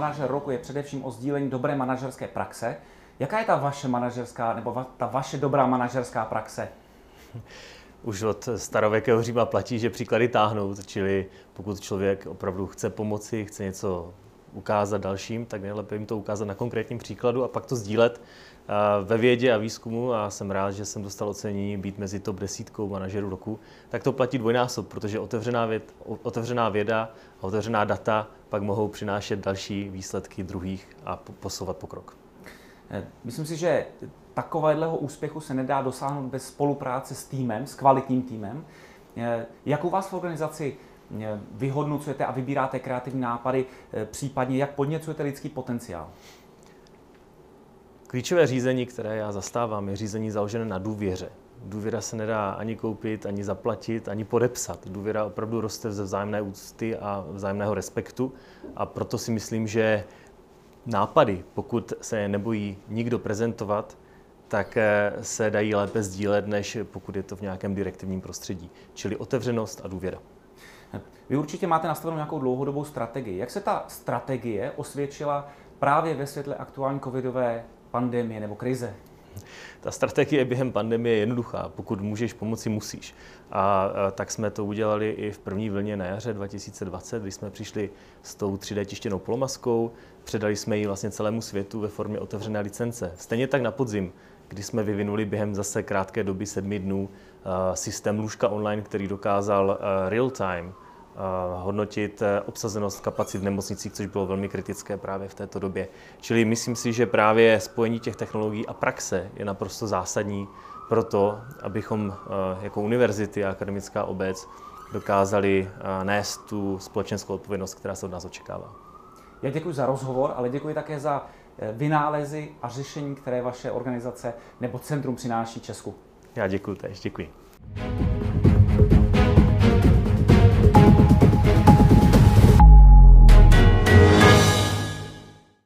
manažer roku je především o sdílení dobré manažerské praxe. Jaká je ta vaše manažerská, nebo va, ta vaše dobrá manažerská praxe? Už od starověkého Říma platí, že příklady táhnou, čili pokud člověk opravdu chce pomoci, chce něco ukázat dalším, tak nejlépe jim to ukázat na konkrétním příkladu a pak to sdílet ve vědě a výzkumu a jsem rád, že jsem dostal ocenění být mezi top desítkou manažerů roku, tak to platí dvojnásob, protože otevřená, věd, otevřená věda a otevřená data pak mohou přinášet další výsledky druhých a posouvat pokrok. Eh, myslím si, že takového úspěchu se nedá dosáhnout bez spolupráce s týmem, s kvalitním týmem. Eh, jak u vás v organizaci eh, vyhodnocujete a vybíráte kreativní nápady, případně jak podněcujete lidský potenciál? Klíčové řízení, které já zastávám, je řízení založené na důvěře. Důvěra se nedá ani koupit, ani zaplatit, ani podepsat. Důvěra opravdu roste ze vzájemné úcty a vzájemného respektu a proto si myslím, že nápady, pokud se nebojí nikdo prezentovat, tak eh, se dají lépe sdílet, než pokud je to v nějakém direktivním prostředí. Čili otevřenost a důvěra. Vy určitě máte nastavenou nějakou dlouhodobou strategii. Jak se ta strategie osvědčila právě ve světle aktuální covidové pandemie nebo krize? Ta strategie během pandemie je jednoduchá. Pokud můžeš pomoci, musíš. A, tak jsme to udělali i v první vlně na jaře 2020, kdy jsme přišli s tou 3D tištěnou polomaskou, předali jsme ji vlastně celému světu ve formě otevřené licence. Stejně tak na podzim, kdy jsme vyvinuli během zase krátké doby sedmi dnů systém lůžka online, který dokázal real time hodnotit eh, obsazenost kapacit v nemocnicích, což bylo velmi kritické právě v této době. Čili myslím si, že právě spojení těch technologií a praxe je naprosto zásadní pro to, abychom eh, jako univerzity a akademická obec dokázali eh, nést tu společenskou odpovědnost, která se od nás očekává. Já děkuji za rozhovor, ale děkuji také za vynálezy a řešení, které vaše organizace nebo centrum přináší Česku. Já děkuji tež, děkuji.